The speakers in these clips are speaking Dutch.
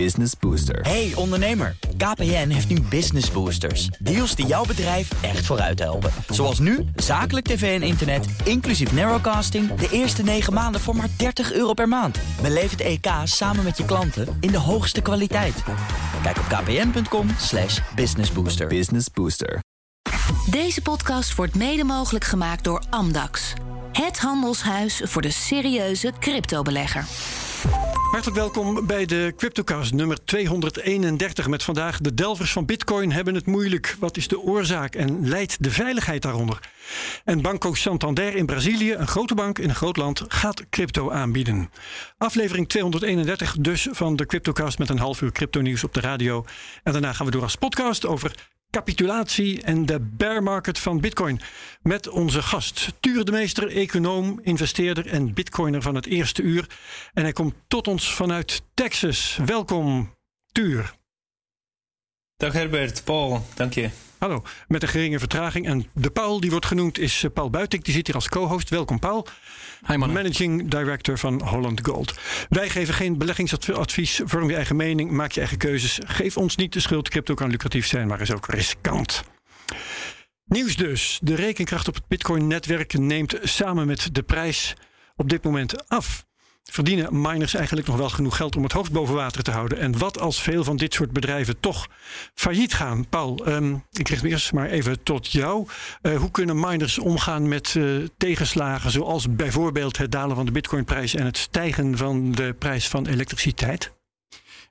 Business Booster. Hey ondernemer, KPN heeft nu Business Boosters. Deals die jouw bedrijf echt vooruit helpen. Zoals nu, zakelijk tv en internet, inclusief narrowcasting... de eerste 9 maanden voor maar 30 euro per maand. Beleef het EK samen met je klanten in de hoogste kwaliteit. Kijk op kpn.com slash businessbooster. Business Booster. Deze podcast wordt mede mogelijk gemaakt door Amdax. Het handelshuis voor de serieuze cryptobelegger. Hartelijk welkom bij de Cryptocast nummer 231 met vandaag de delvers van Bitcoin hebben het moeilijk. Wat is de oorzaak en leidt de veiligheid daaronder? En Banco Santander in Brazilië, een grote bank in een groot land, gaat crypto aanbieden. Aflevering 231 dus van de Cryptocast met een half uur crypto nieuws op de radio. En daarna gaan we door als podcast over capitulatie en de bear market van Bitcoin. Met onze gast, Ture de Meester, econoom, investeerder en bitcoiner van het eerste uur. En hij komt tot ons vanuit Texas. Welkom, Tuur. Dag Herbert, Paul, dank je. Hallo, met een geringe vertraging. En de Paul die wordt genoemd is eh, Paul Buiting. Die zit hier als co-host. Welkom Paul. Hi man. Managing Director van Holland Gold. Wij geven geen beleggingsadvies. Vorm je eigen mening, maak je eigen keuzes. Geef ons niet de schuld. Crypto kan lucratief zijn, maar is ook riskant. Nieuws dus. De rekenkracht op het Bitcoin-netwerk neemt samen met de prijs op dit moment af. Verdienen miners eigenlijk nog wel genoeg geld om het hoofd boven water te houden? En wat als veel van dit soort bedrijven toch failliet gaan? Paul, um, ik richt me eerst maar even tot jou. Uh, hoe kunnen miners omgaan met uh, tegenslagen zoals bijvoorbeeld het dalen van de bitcoinprijs en het stijgen van de prijs van elektriciteit?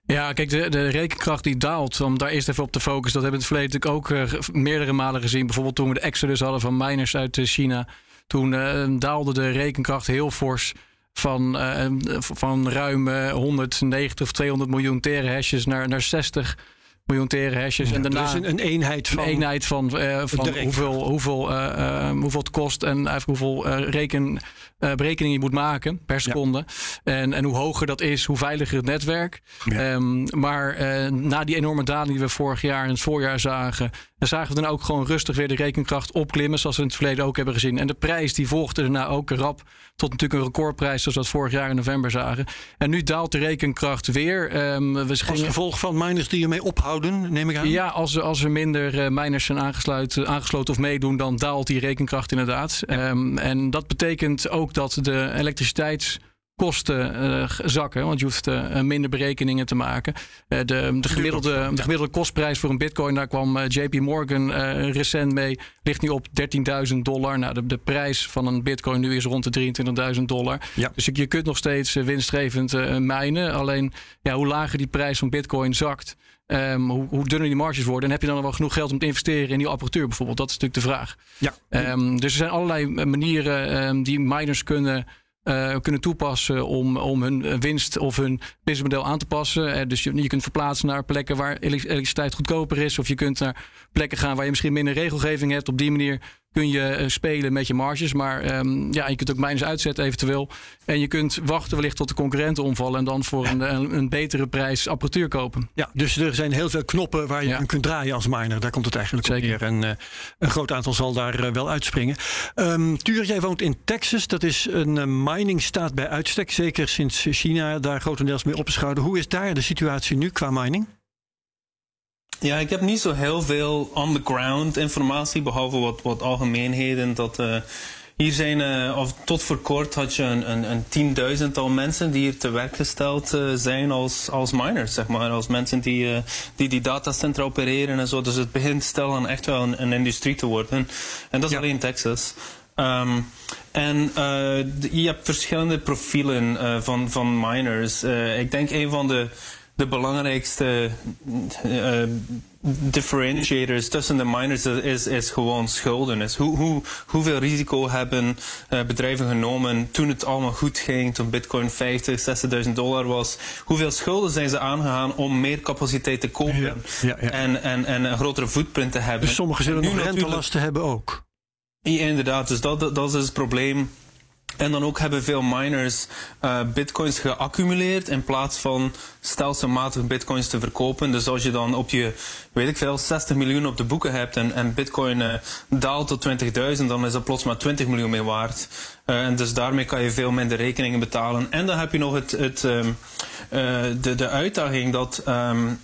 Ja, kijk, de, de rekenkracht die daalt, om daar eerst even op te focussen, dat hebben we in het verleden ook uh, meerdere malen gezien. Bijvoorbeeld toen we de exodus hadden van miners uit China. Toen daalde de rekenkracht heel fors van, uh, van ruim 190 of 200 miljoen terahashes naar, naar 60 miljoen terahashes. Ja, en daarna dus een, een eenheid van, een eenheid van, uh, van hoeveel, hoeveel, uh, hoeveel het kost en eigenlijk hoeveel reken, berekeningen je moet maken per seconde. Ja. En, en hoe hoger dat is, hoe veiliger het netwerk. Ja. Um, maar na die enorme daling die we vorig jaar in het voorjaar zagen, dan zagen we dan ook gewoon rustig weer de rekenkracht opklimmen, zoals we in het verleden ook hebben gezien. En de prijs die volgde daarna ook rap tot natuurlijk een recordprijs, zoals we dat vorig jaar in november zagen. En nu daalt de rekenkracht weer. Um, we als gevolg van miners die ermee ophouden, neem ik aan? Ja, als, als er minder uh, miners zijn aangesloten, aangesloten of meedoen, dan daalt die rekenkracht inderdaad. Ja. Um, en dat betekent ook dat de elektriciteits kosten uh, zakken, want je hoeft uh, minder berekeningen te maken. Uh, de, de, gemiddelde, de gemiddelde kostprijs voor een bitcoin, daar kwam JP Morgan recent mee, ligt nu op 13.000 dollar. Nou, de, de prijs van een bitcoin nu is rond de 23.000 dollar. Ja. Dus je kunt nog steeds winstgevend mijnen. Alleen ja, hoe lager die prijs van bitcoin zakt, Um, hoe, hoe, dunner die marges worden. En heb je dan wel genoeg geld om te investeren in die apparatuur bijvoorbeeld? Dat is natuurlijk de vraag. Ja. Um, dus er zijn allerlei manieren um, die miners kunnen uh, kunnen toepassen om, om hun winst of hun businessmodel aan te passen. Uh, dus je, je kunt verplaatsen naar plekken waar elektriciteit goedkoper is. Of je kunt naar plekken gaan waar je misschien minder regelgeving hebt. Op die manier kun je uh, spelen met je marges. Maar um, ja, je kunt ook minus uitzetten eventueel. En je kunt wachten wellicht tot de concurrenten omvallen. En dan voor een, een, betere prijs apparatuur kopen. Ja, dus er zijn heel veel knoppen waar je ja. aan kunt draaien als miner. Daar komt het eigenlijk Zeker. op neer. En uh, een groot aantal zal daar uh, wel uitspringen. Um, Tuur, jij woont in Texas. Dat is een miningstaat bij uitstek. Zeker sinds China daar grotendeels mee op is gehouden. Hoe is daar de situatie nu qua mining? Ja, ik heb niet zo heel veel on-the-ground informatie, behalve wat, wat algemeenheden. Dat, uh, hier zijn, uh, of tot voor kort had je een, een, een tienduizendtal mensen die hier te werk gesteld uh, zijn als, als miners, zeg maar. Als mensen die, die die datacentra opereren en zo. Dus het begint stel aan echt wel een, een industrie te worden. En dat is ja. alleen Texas. Um, en je hebt verschillende profielen van, van miners. Ik denk een van de, de belangrijkste differentiators tussen de miners is, is gewoon schulden. Is hoe, hoe, hoeveel risico hebben bedrijven genomen toen het allemaal goed ging, toen bitcoin 50, 60.000 dollar was. Hoeveel schulden zijn ze aangegaan om meer capaciteit te kopen ja, ja, ja. En, en, en een grotere footprint te hebben. Dus sommigen zullen nog rentelasten hebben ook. Ja, inderdaad. Dus dat, dat is het probleem. En dan ook hebben veel miners uh, bitcoins geaccumuleerd in plaats van stelselmatig bitcoins te verkopen. Dus als je dan op je, weet ik veel, 60 miljoen op de boeken hebt en, en bitcoin uh, daalt tot 20.000, dan is dat plots maar 20 miljoen meer waard. Uh, en dus daarmee kan je veel minder rekeningen betalen. En dan heb je nog het, het, um, de, de uitdaging dat um,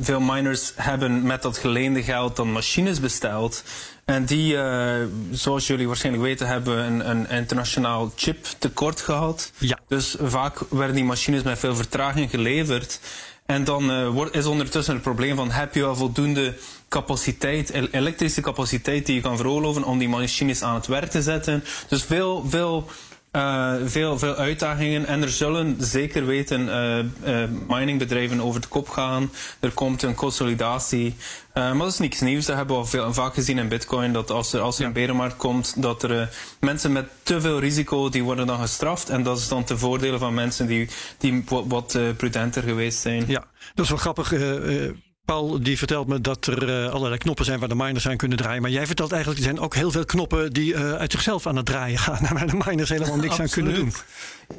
veel miners hebben met dat geleende geld dan machines besteld. En die, uh, zoals jullie waarschijnlijk weten, hebben een, een internationaal chiptekort gehad. Ja. Dus vaak werden die machines met veel vertraging geleverd. En dan uh, wordt, is ondertussen het probleem van heb je al voldoende capaciteit, elektrische capaciteit die je kan veroorloven om die machines aan het werk te zetten. Dus veel, veel uh, veel, veel uitdagingen en er zullen zeker weten uh, uh, miningbedrijven over de kop gaan. Er komt een consolidatie. maar dat is niks nieuws. Dat hebben we al veel, vaak gezien in bitcoin. Dat als er, als er een berenmarkt komt, dat er mensen met te veel risico, die worden dan gestraft. En dat is dan te voordelen van mensen die, die wat, wat prudenter geweest zijn. Ja, dat is wel grappig. Paul die vertelt me dat er uh, allerlei knoppen zijn waar de miners aan kunnen draaien. Maar jij vertelt eigenlijk, er zijn ook heel veel knoppen die uh, uit zichzelf aan het draaien gaan. Waar de miners helemaal niks aan kunnen doen.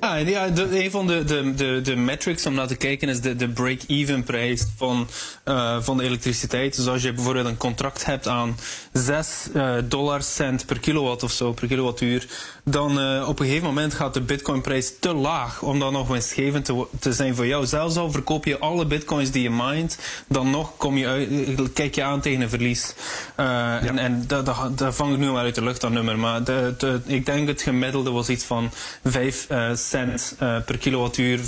Ja, ja de, een van de, de, de, de metrics om naar te kijken is de, de break-even prijs van, uh, van de elektriciteit. Dus als je bijvoorbeeld een contract hebt aan 6 dollar cent per kilowatt of zo, per kilowattuur, dan op een gegeven moment gaat de bitcoinprijs te laag om dan nog winstgevend te, te zijn voor jou. Zelfs al verkoop je alle bitcoins die je mined, dan nog kom je uit, kijk je aan tegen een verlies. Uh, ja. En, en dat, dat, dat, vang ik nu maar uit de lucht, dat nummer. Maar de, de, ik denk het gemiddelde was iets van 5 uh, cent per kilowattuur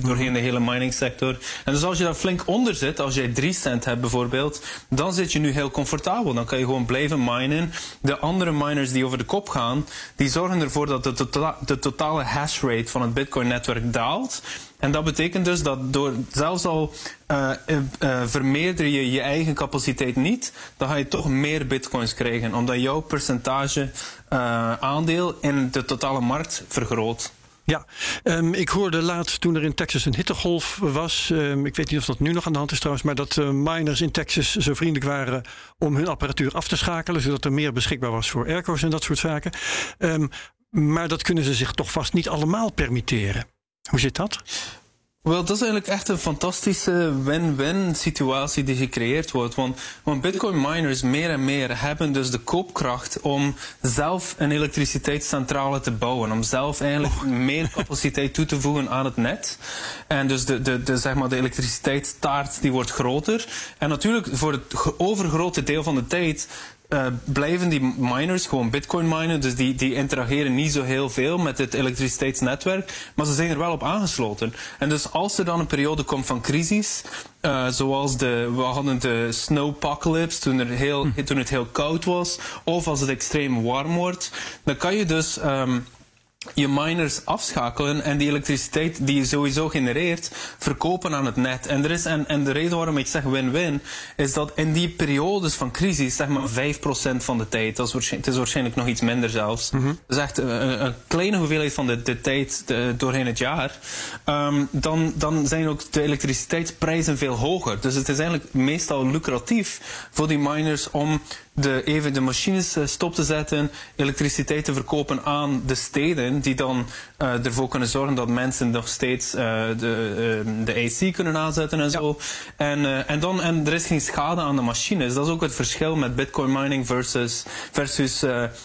doorheen de hele mining sector. En dus als je daar flink onder zit, als jij 3 cent hebt bijvoorbeeld, dan zit je nu heel comfortabel. Dan kan je gewoon blijven minen. De andere miners die over de kop gaan, die zorgen ervoor dat de, tota de totale hash rate van het Bitcoin-netwerk daalt. En dat betekent dus dat door zelfs al uh, vermeerder je je eigen capaciteit niet, dan ga je toch meer bitcoins krijgen, omdat jouw percentage aandeel in de totale markt vergroot. Ja, um, ik hoorde laatst toen er in Texas een hittegolf was. Um, ik weet niet of dat nu nog aan de hand is trouwens. Maar dat uh, miners in Texas zo vriendelijk waren om hun apparatuur af te schakelen. Zodat er meer beschikbaar was voor airco's en dat soort zaken. Um, maar dat kunnen ze zich toch vast niet allemaal permitteren. Hoe zit dat? Wel, dat is eigenlijk echt een fantastische win-win situatie die gecreëerd wordt. Want, want bitcoin miners meer en meer hebben dus de koopkracht om zelf een elektriciteitscentrale te bouwen. Om zelf eigenlijk oh. meer capaciteit toe te voegen aan het net. En dus de, de, de, zeg maar de elektriciteitstaart die wordt groter. En natuurlijk voor het overgrote deel van de tijd uh, blijven die miners gewoon bitcoin minen. Dus die, die interageren niet zo heel veel met het elektriciteitsnetwerk. Maar ze zijn er wel op aangesloten. En dus als er dan een periode komt van crisis. Uh, zoals de, we hadden de snowpocalypse toen, er heel, hm. toen het heel koud was. Of als het extreem warm wordt. Dan kan je dus... Um, je miners afschakelen en die elektriciteit die je sowieso genereert, verkopen aan het net. En, er is, en, en de reden waarom ik zeg win-win, is dat in die periodes van crisis, zeg maar 5% van de tijd, dat is het is waarschijnlijk nog iets minder zelfs, mm -hmm. dat is echt een, een, kleine hoeveelheid van de, de tijd de, doorheen het jaar, um, dan, dan zijn ook de elektriciteitsprijzen veel hoger. Dus het is eigenlijk meestal lucratief voor die miners om de, even de machines uh, stop te zetten, elektriciteit te verkopen aan de steden, die dan uh, ervoor kunnen zorgen dat mensen nog steeds uh, de, de AC kunnen aanzetten en zo. En, en, dan, en er is geen schade aan de machines. Dat is ook het verschil met bitcoin mining versus, versus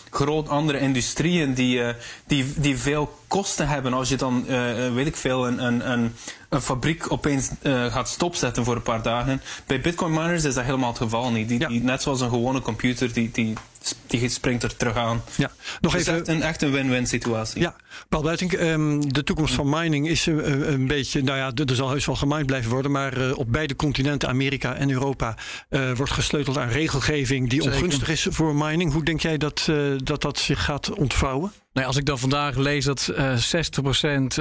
groot andere industrieën die, die, die veel kosten hebben als je dan, weet ik veel, een, een, een, een fabriek opeens uh, gaat stopzetten voor een paar dagen. Bij bitcoin miners is dat helemaal het geval niet. Die, ja. die, net zoals een gewone computer, die, die, die springt er terug aan. Ja, nog dus even. Echt een, echt een win-win situatie. Ja, Paul Buitink, um, de toekomst van mining is uh, een beetje, nou ja, er zal heus wel gemined blijven worden, maar uh, op beide continenten, Amerika en Europa, uh, wordt gesleuteld aan regelgeving die Zeker. ongunstig is voor mining. Hoe denk jij dat dat, dat zich gaat ontvouwen? Nou, als ik dan vandaag lees dat uh, 60%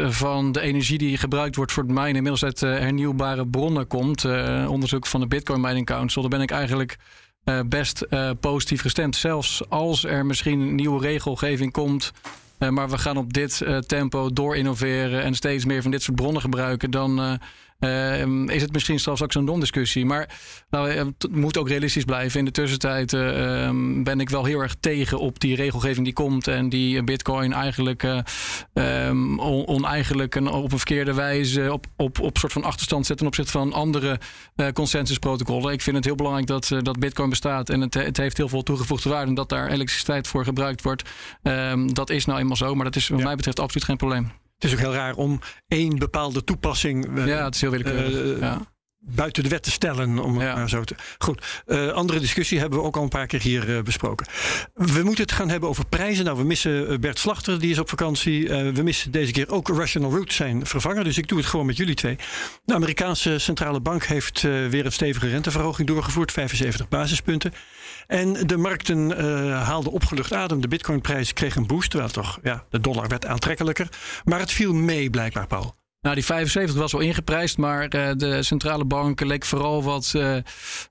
van de energie die gebruikt wordt voor het mijnen inmiddels uit uh, hernieuwbare bronnen komt, uh, onderzoek van de Bitcoin Mining Council, dan ben ik eigenlijk uh, best positief gestemd. Zelfs als er misschien nieuwe regelgeving komt, maar we gaan op dit tempo door innoveren en steeds meer van dit soort bronnen gebruiken, dan Ehm, is het misschien zelfs ook zo'n non-discussie. Maar nou, het moet ook realistisch blijven. In de tussentijd ehm, ben ik wel heel erg tegen op die regelgeving die komt. En die Bitcoin eigenlijk um, oneigenlijk en op een verkeerde wijze op, op, op soort van achterstand zet ten opzichte van andere consensusprotocollen. Ik vind het heel belangrijk dat, dat Bitcoin bestaat. En het, het heeft heel veel toegevoegde waarde. En dat daar elektriciteit voor gebruikt wordt. dat is nou eenmaal zo. Maar dat is wat mij betreft absoluut geen probleem. Het is ook heel raar om één bepaalde toepassing. Uh, ja, het is heel willekeurig. Uh, ja buiten de wet te stellen. Om ja. maar zo te. Goed, uh, andere discussie hebben we ook al een paar keer hier uh, besproken. We moeten het gaan hebben over prijzen. Nou, we missen Bert Slachter, die is op vakantie. Uh, we missen deze keer ook Rational Root, zijn vervanger. Dus ik doe het gewoon met jullie twee. De Amerikaanse centrale bank heeft weer een stevige renteverhoging doorgevoerd, 75 basispunten. En de markten uh, haalden opgelucht adem. De bitcoinprijs kreeg een boost, terwijl toch ja, de dollar werd aantrekkelijker. Maar het viel mee blijkbaar, Paul. Nou, die 75 was wel ingeprijsd, maar uh, de centrale bank leek vooral wat, uh,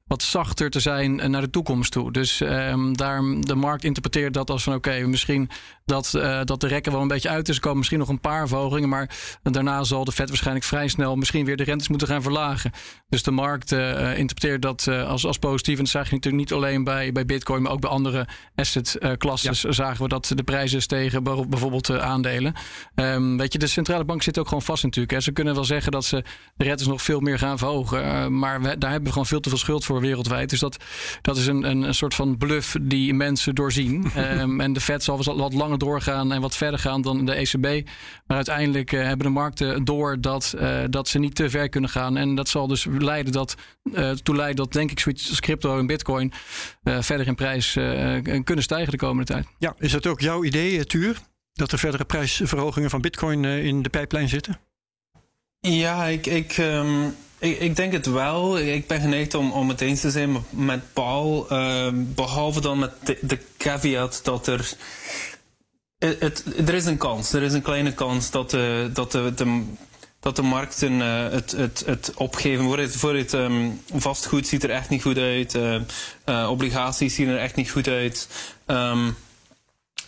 wat zachter te zijn naar de toekomst toe. Dus um, daar, de markt interpreteert dat als van oké, okay, misschien dat, uh, dat de rekken wel een beetje uit is. Er komen misschien nog een paar verhogingen, maar daarna zal de Fed waarschijnlijk vrij snel misschien weer de rentes moeten gaan verlagen. Dus de markt interpreteert dat als, als positief. En dat zag je natuurlijk niet alleen bij, bij Bitcoin, maar ook bij andere asset-klasses ja. zagen we dat de prijzen stegen, bijvoorbeeld aandelen. Um, weet je, de centrale bank zit ook gewoon vast natuurlijk. Ze kunnen wel zeggen dat ze de rentes nog veel meer gaan verhogen. Maar we, daar hebben we gewoon veel te veel schuld voor wereldwijd. Dus dat, dat is een, een, een soort van bluff die mensen doorzien. um, en de Fed zal wat langer doorgaan en wat verder gaan dan de ECB. Maar uiteindelijk uh, hebben de markten door dat, uh, dat ze niet te ver kunnen gaan. En dat zal dus leiden dat, toe leiden dat denk ik zoiets als crypto en bitcoin verder in prijs kunnen stijgen de komende tijd. Ja, is dat ook jouw idee, Tuur? Dat er verdere prijsverhogingen van bitcoin in de pijplijn zitten? Ja, ik, ik, um, ik, ik, denk het wel. Ik ben geneigd om, om het eens te zijn met Paul. Uh, behalve dan met de, caveat dat er. Het, het, er is een kans, er is een kleine kans dat de, dat de, dat de markten uh, het, het, het opgeven. Voor het, voor het um, vastgoed ziet er echt niet goed uit. Uh, obligaties zien er echt niet goed uit. Um,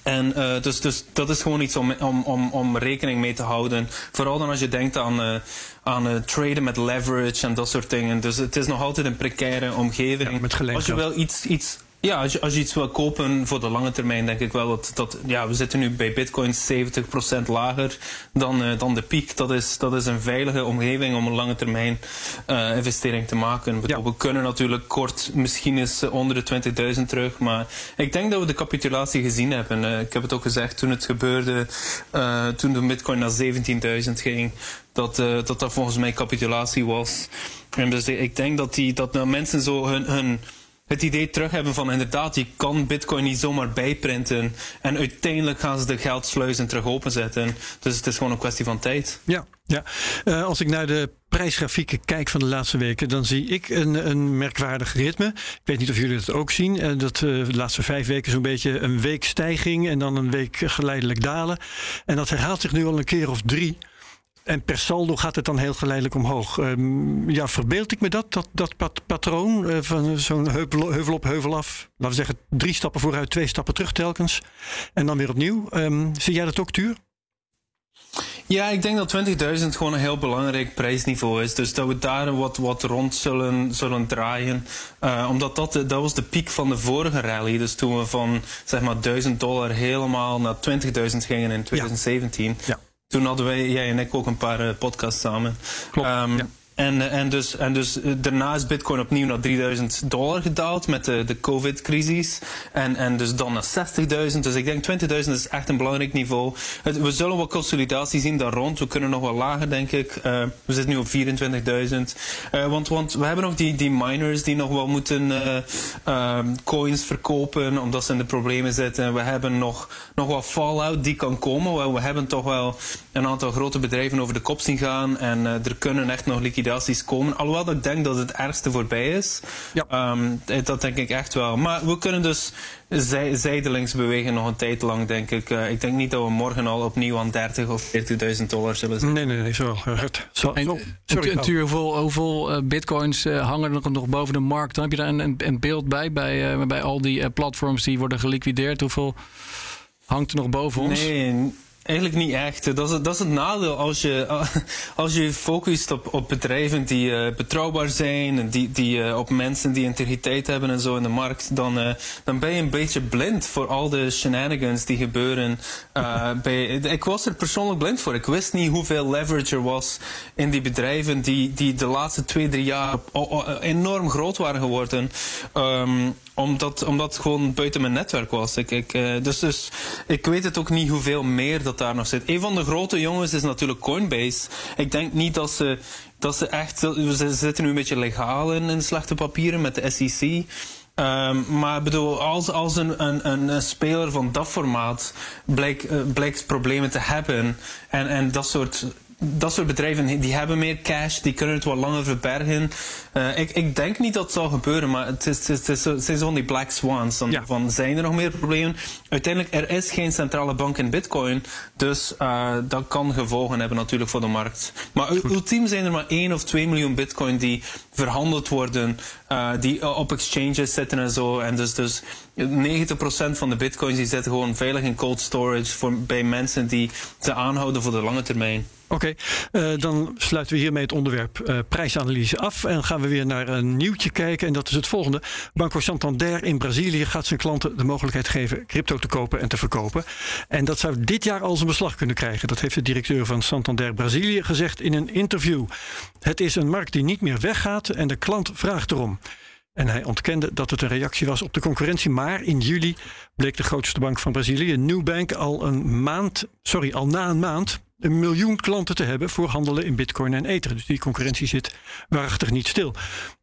en uh, dus, dus dat is gewoon iets om, om, om, om rekening mee te houden. Vooral dan als je denkt aan, uh, aan uh, traden met leverage en dat soort dingen. Dus het is nog altijd een precaire omgeving. Ja, als je wel iets, iets ja, als je, als je iets wil kopen voor de lange termijn, denk ik wel dat, dat ja, we zitten nu bij bitcoin 70% lager dan, uh, dan de piek. Dat is, dat is een veilige omgeving om een lange termijn uh, investering te maken. Ja. We kunnen natuurlijk kort misschien eens onder de 20.000 terug, maar ik denk dat we de capitulatie gezien hebben. Uh, ik heb het ook gezegd toen het gebeurde, toen de bitcoin naar 17.000 ging, dat, dat dat volgens mij capitulatie was. En dus ik denk dat, die, dat nou mensen zo hun, hun het idee terug hebben van inderdaad, je kan bitcoin niet zomaar bijprinten. En uiteindelijk gaan ze de geldsluizen terug openzetten. Dus het is gewoon een kwestie van tijd. Ja, ja. Uh, als ik naar de prijsgrafieken kijk van de laatste weken, dan zie ik een, een merkwaardig ritme. Ik weet niet of jullie dat ook zien. Uh, dat uh, de laatste vijf weken zo'n beetje een week stijging en dan een week geleidelijk dalen. En dat herhaalt zich nu al een keer of drie. En per saldo gaat het dan heel geleidelijk omhoog. Um, ja, verbeeld ik me dat, dat, dat pat patroon uh, van zo'n heuvel, heuvel, op, heuvel af? Laten we zeggen, drie stappen vooruit, twee stappen terug telkens. En dan weer opnieuw. Um, zie jij dat ook, Tuur? Ja, ik denk dat 20.000 gewoon een heel belangrijk prijsniveau is. Dus dat we daar wat, wat rond zullen, zullen draaien. Uh, omdat dat, dat was de piek van de vorige rally. Dus toen we van zeg maar 1000 dollar helemaal naar 20.000 gingen in 2017. Ja. Toen hadden wij, jij en ik, ook een paar uh, podcasts samen. Klopt, um, ja. En, en, dus, en dus eh, daarna is Bitcoin opnieuw naar 3000 dollar gedaald met de, de COVID-crisis. En, en dus dan naar 60.000. Dus ik denk 20.000 is echt een belangrijk niveau. We zullen wat consolidatie zien daar rond. We kunnen nog wat lager, denk ik. Uh, we zitten nu op 24.000. Uh, want, want we hebben nog die, die miners die nog wel moeten uh, coins verkopen omdat ze in de problemen zitten. We hebben nog, nog wat fallout die kan komen. We hebben toch wel een aantal grote bedrijven over de kop zien gaan. En er kunnen echt nog liquidatie liquidaties komen. Alhoewel ik denk dat het ergste voorbij is. Ja. Um, dat denk ik echt wel. Maar we kunnen dus zij, zijdelings bewegen nog een tijd lang, denk ik. Uh, ik denk niet dat we morgen al opnieuw aan 30 of 40.000 dollar zullen zijn. Nee, nee, nee, zo. Goed. zo, en, zo. Sorry, en, hoeveel, hoeveel uh, bitcoins uh, hangen er nog, boven de markt? Dan heb je daar een, een, een beeld bij, bij, bij al die platforms die worden geliquideerd. Hoeveel hangt er nog boven ons? Nee, Eigenlijk niet echt. Dat is, dat is het nadeel als je als je focust op, op bedrijven die uh, betrouwbaar zijn, en die, die, uh, op mensen die integriteit hebben en zo in de markt, dan, uh, dan ben je een beetje blind voor al de shenanigans die gebeuren. bij, ik was er persoonlijk blind voor. Ik wist niet hoeveel leverage er was in die bedrijven die, die de laatste twee, drie jaar enorm groot waren geworden. Um, omdat, omdat het gewoon buiten mijn netwerk was. Ik, ik, uh, dus, dus ik weet het ook niet hoeveel meer dat daar nog zit. Een van de grote jongens is natuurlijk Coinbase. Ik denk niet dat ze, dat ze echt... Ze zitten nu een beetje legaal in, in slechte papieren met de SEC. Ehm, maar bedoel, als, als een, een, een speler van dat formaat blijkt, uh, blijkt problemen te hebben en, en dat soort dat soort bedrijven die hebben meer cash, die kunnen het wat langer verbergen. Uh, ik, ik denk niet dat het zal gebeuren, maar het, is, het, is, het zijn zo'n die black swans. Dan, van, zijn er nog meer problemen? Uiteindelijk, er is geen centrale bank in bitcoin, dus uh, dat kan gevolgen hebben natuurlijk voor de markt. Maar ultiem zijn er maar 1 of 2 miljoen bitcoin die verhandeld worden, uh, die op exchanges zitten en zo. En dus, dus 90% van de bitcoins die zitten gewoon veilig in cold storage voor, bij mensen die ze aanhouden voor de lange termijn. Oké, uh, dan sluiten we hiermee het onderwerp uh, prijsanalyse af. En gaan we weer naar een nieuwtje kijken. En dat is het volgende. Banco Santander in Brazilië gaat zijn klanten de mogelijkheid geven crypto te kopen en te verkopen. En dat zou dit jaar al zijn beslag kunnen krijgen. Dat heeft de directeur van Santander Brazilië gezegd in een interview. Het is een markt die niet meer weggaat en de klant vraagt erom. En hij ontkende dat het een reactie was op de concurrentie. Maar in juli bleek de grootste bank van Brazilië, Nubank, al een maand, sorry, al na een maand een miljoen klanten te hebben voor handelen in bitcoin en ether. Dus die concurrentie zit waarachtig niet stil.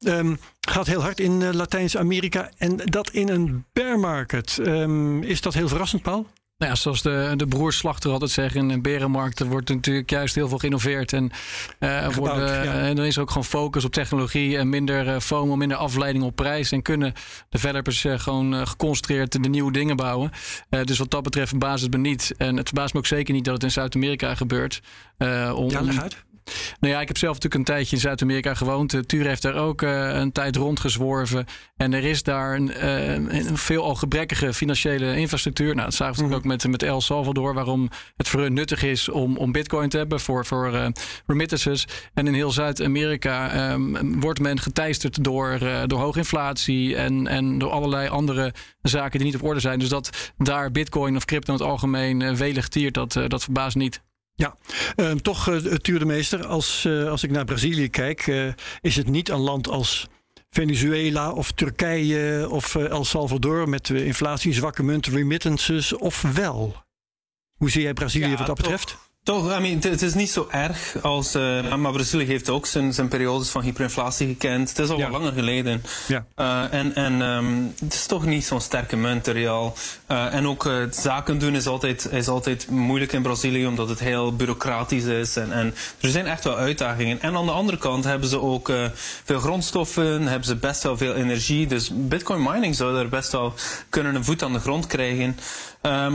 Um, gaat heel hard in uh, Latijns-Amerika en dat in een bear market. Um, is dat heel verrassend, Paul? Nou ja, zoals de, de broers Slachter altijd zeggen, in een berenmarkt wordt natuurlijk juist heel veel geïnnoveerd. En, uh, worden, en dan is er ook gewoon focus op technologie en minder uh, FOMO, minder afleiding op prijs. En kunnen developers uh, gewoon geconcentreerd de nieuwe dingen bouwen. dus wat dat betreft verbaast het me niet. En het verbaast me ook zeker niet dat het in Zuid-Amerika gebeurt. om, ja, leg uit. Nou ja, ik heb zelf natuurlijk een tijdje in Zuid-Amerika gewoond. Uh, Tuur heeft daar ook uh, een tijd rondgezworven. En er is daar een, uh, een veelal gebrekkige financiële infrastructuur. Nou, dat zagen we mm -hmm. ook met, met El Salvador. Waarom het voor hun nuttig is om, om bitcoin te hebben voor, voor remittances. En in heel Zuid-Amerika um, wordt men geteisterd door, door hoge inflatie. En, en door allerlei andere zaken die niet op orde zijn. Dus dat daar bitcoin of crypto in het algemeen welig tiert, dat, dat verbaast niet. Ja, uh, toch, uh, Tuur Meester, als, uh, als ik naar Brazilië kijk, uh, is het niet een land als Venezuela of Turkije of El Salvador met inflatie, zwakke munt, remittances, of wel? Hoe zie jij Brazilië ja, wat dat betreft? Toch, I mean, het is niet zo erg als. Uh, maar Brazilië heeft ook zijn, zijn periodes van hyperinflatie gekend. Het is al ja. wat langer geleden. Ja. Uh, en en um, het is toch niet zo'n sterke munt, real. Uh, en ook het zaken doen is altijd, is altijd moeilijk in Brazilië, omdat het heel bureaucratisch is. En, en er zijn echt wel uitdagingen. En aan de andere kant hebben ze ook veel grondstoffen, hebben ze best wel veel energie. Dus Bitcoin mining zou er best wel kunnen een voet aan de grond krijgen.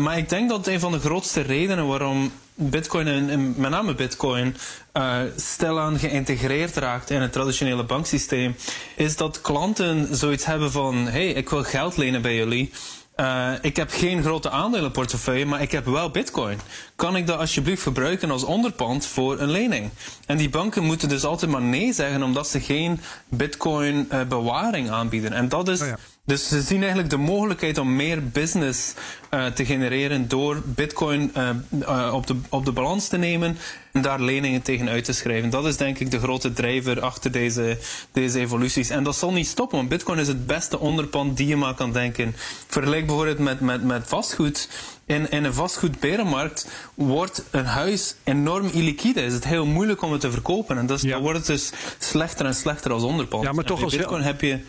maar ik denk dat een van de grootste redenen waarom Bitcoin en, met name Bitcoin uh, stilaan geïntegreerd raakt in het traditionele banksysteem, is dat klanten zoiets hebben van: hey, ik wil geld lenen bij jullie. Uh, ik heb geen grote aandelenportefeuille, maar ik heb wel bitcoin. Kan ik dat alsjeblieft gebruiken als onderpand voor een lening? En die banken moeten dus altijd maar nee zeggen, omdat ze geen bitcoin uh, bewaring aanbieden. En dat is. Oh. Dus ze zien eigenlijk de mogelijkheid om meer business uh, te genereren door bitcoin uh, uh, op, de, op de balans te nemen en daar leningen tegen uit te schrijven. Dat is denk ik de grote drijver achter deze, deze evoluties. En dat zal niet stoppen, want bitcoin is het beste onderpand die je maar kan denken. Vergelijk bijvoorbeeld met, met, met vastgoed. In, in een vastgoedberenmarkt wordt een huis enorm illiquide. Is het heel moeilijk om het te verkopen. En dus, ja. dan wordt het dus slechter en slechter als onderpand. Ja, maar toch als bitcoin heb je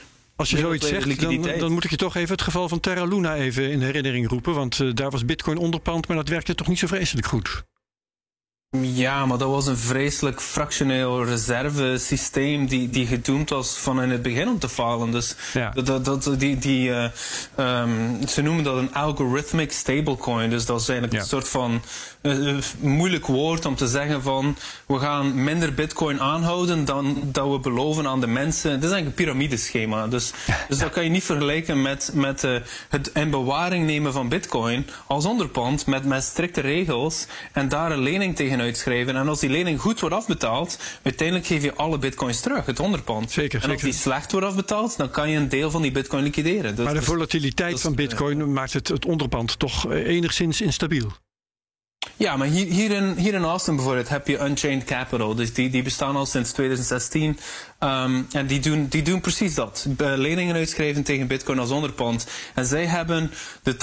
als je zoiets zegt, dan, dan, moet ik je toch even het geval van Terra Luna even in herinnering roepen. Want uh, daar was Bitcoin onderpand, maar dat werkte toch niet zo vreselijk goed. Ja, maar dat was een vreselijk fractioneel reservesysteem die, die gedoemd was van in het begin om te falen. Dus ja. dat, dat, die, die, uh, um, ze noemen dat een algorithmic stablecoin. Dus dat is eigenlijk een soort van uh, moeilijk woord om te zeggen van we gaan minder bitcoin aanhouden dan dat we beloven aan de mensen. Het is eigenlijk een piramideschema. Dus, dus dat kan je niet vergelijken met, met uh, het in bewaring nemen van bitcoin als onderpand met, met strikte regels en daar een lening tegen uitschrijven. En als die lening goed wordt afbetaald, uiteindelijk geef je alle bitcoins terug, het onderpand. Zeker, en als die slecht wordt afbetaald, dan kan je een deel van die bitcoin liquideren. Dus, maar de volatiliteit van bitcoin maakt het, het onderpand toch enigszins instabiel. Ja, maar hier, in, hier in Austin bijvoorbeeld heb je Unchained Capital. Dus die, die bestaan al sinds 2016. Um, ehm, en die doen, die doen precies dat. Leningen uitschrijven tegen bitcoin als onderpand. En zij hebben de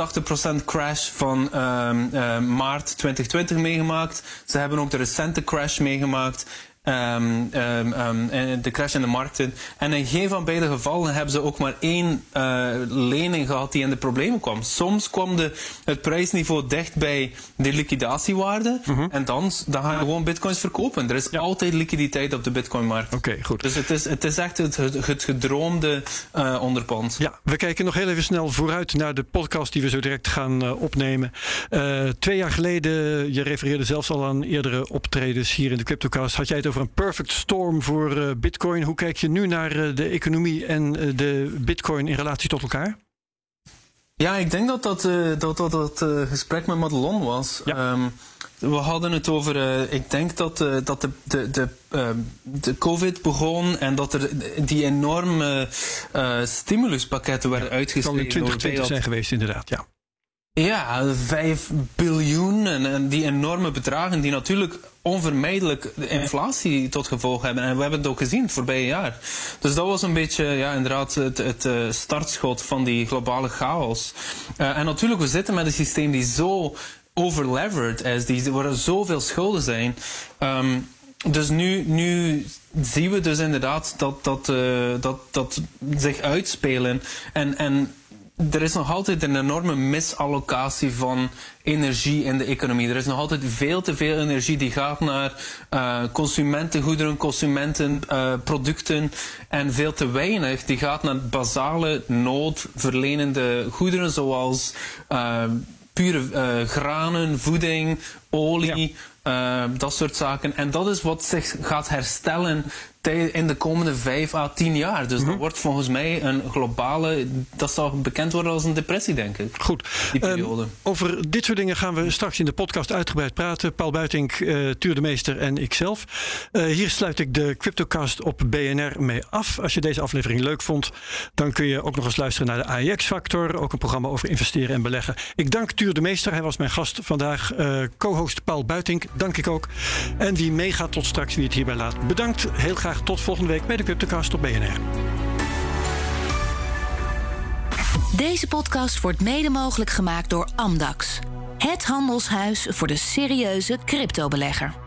80% crash van um, uh, maart 2020 meegemaakt. Ze hebben ook de recente crash meegemaakt. Um, um, um, de crash in de markten. En in geen van beide gevallen hebben ze ook maar één uh, lening gehad die in de problemen kwam. Soms kwam de, het prijsniveau dicht bij de liquidatiewaarde. Mhm. En dan, dan gaan we gewoon bitcoins verkopen. Er is ja. altijd liquiditeit op de bitcoinmarkt. Oké, okay, goed. Dus het is, het is echt het, het, het gedroomde uh, onderpand. Ja, we kijken nog heel even snel vooruit naar de podcast die we zo direct gaan uh, opnemen. twee jaar geleden, je refereerde zelfs al aan eerdere optredens hier in de CryptoCast. Had jij het over een perfect storm voor uh, Bitcoin. Hoe kijk je nu naar uh, de economie en uh, de Bitcoin in relatie tot elkaar? Ja, ik denk dat dat dat, dat, dat gesprek met Madelon was. Ja. Um, we hadden het over, ik denk dat, dat de, de, de, de COVID begon en dat er die enorme stimuluspakketten werden uitgeschreven. Het zal in 2020 zijn geweest, inderdaad, ja. Ja, 5 biljoen en, en, die enorme bedragen die natuurlijk onvermijdelijk de inflatie tot gevolg hebben. En we hebben het ook gezien het voorbije jaar. Dus dat was een beetje ja, inderdaad het, het uh, startschot van die globale chaos. Uh, en natuurlijk, we zitten met een systeem die zo overlevered is, die, waar er zoveel schulden zijn. Um, dus nu, nu zien we dus inderdaad dat dat, uh, dat, dat zich uitspelen. En, en er is nog altijd een enorme misallocatie van energie in de economie. Er is nog altijd veel te veel energie die gaat naar uh, consumentengoederen, consumentenproducten uh, en veel te weinig die gaat naar basale noodverlenende goederen zoals uh, pure granen, voeding, olie. Ja. dat soort zaken. En dat is wat zich gaat herstellen in de komende vijf à tien jaar. Dus mm -hmm. dat wordt volgens mij een globale. Dat zal bekend worden als een depressie, denk ik. Goed. Die periode. Um, over dit soort dingen gaan we straks in de podcast uitgebreid praten. Paul Buitink, uh, Tuur de Meester en ikzelf. Uh, hier sluit ik de Cryptocast op BNR mee af. Als je deze aflevering leuk vond, dan kun je ook nog eens luisteren naar de AIX-factor. Ook een programma over investeren en beleggen. Ik dank Tuur de Meester. Hij was mijn gast vandaag. Uh, Co-host Paul Buitink, dank ik ook. En wie meegaat tot straks, wie het hierbij laat. Bedankt. Heel tot volgende week bij de Cryptocast op BNR. Deze podcast wordt mede mogelijk gemaakt door Amdax. Het handelshuis voor de serieuze cryptobelegger.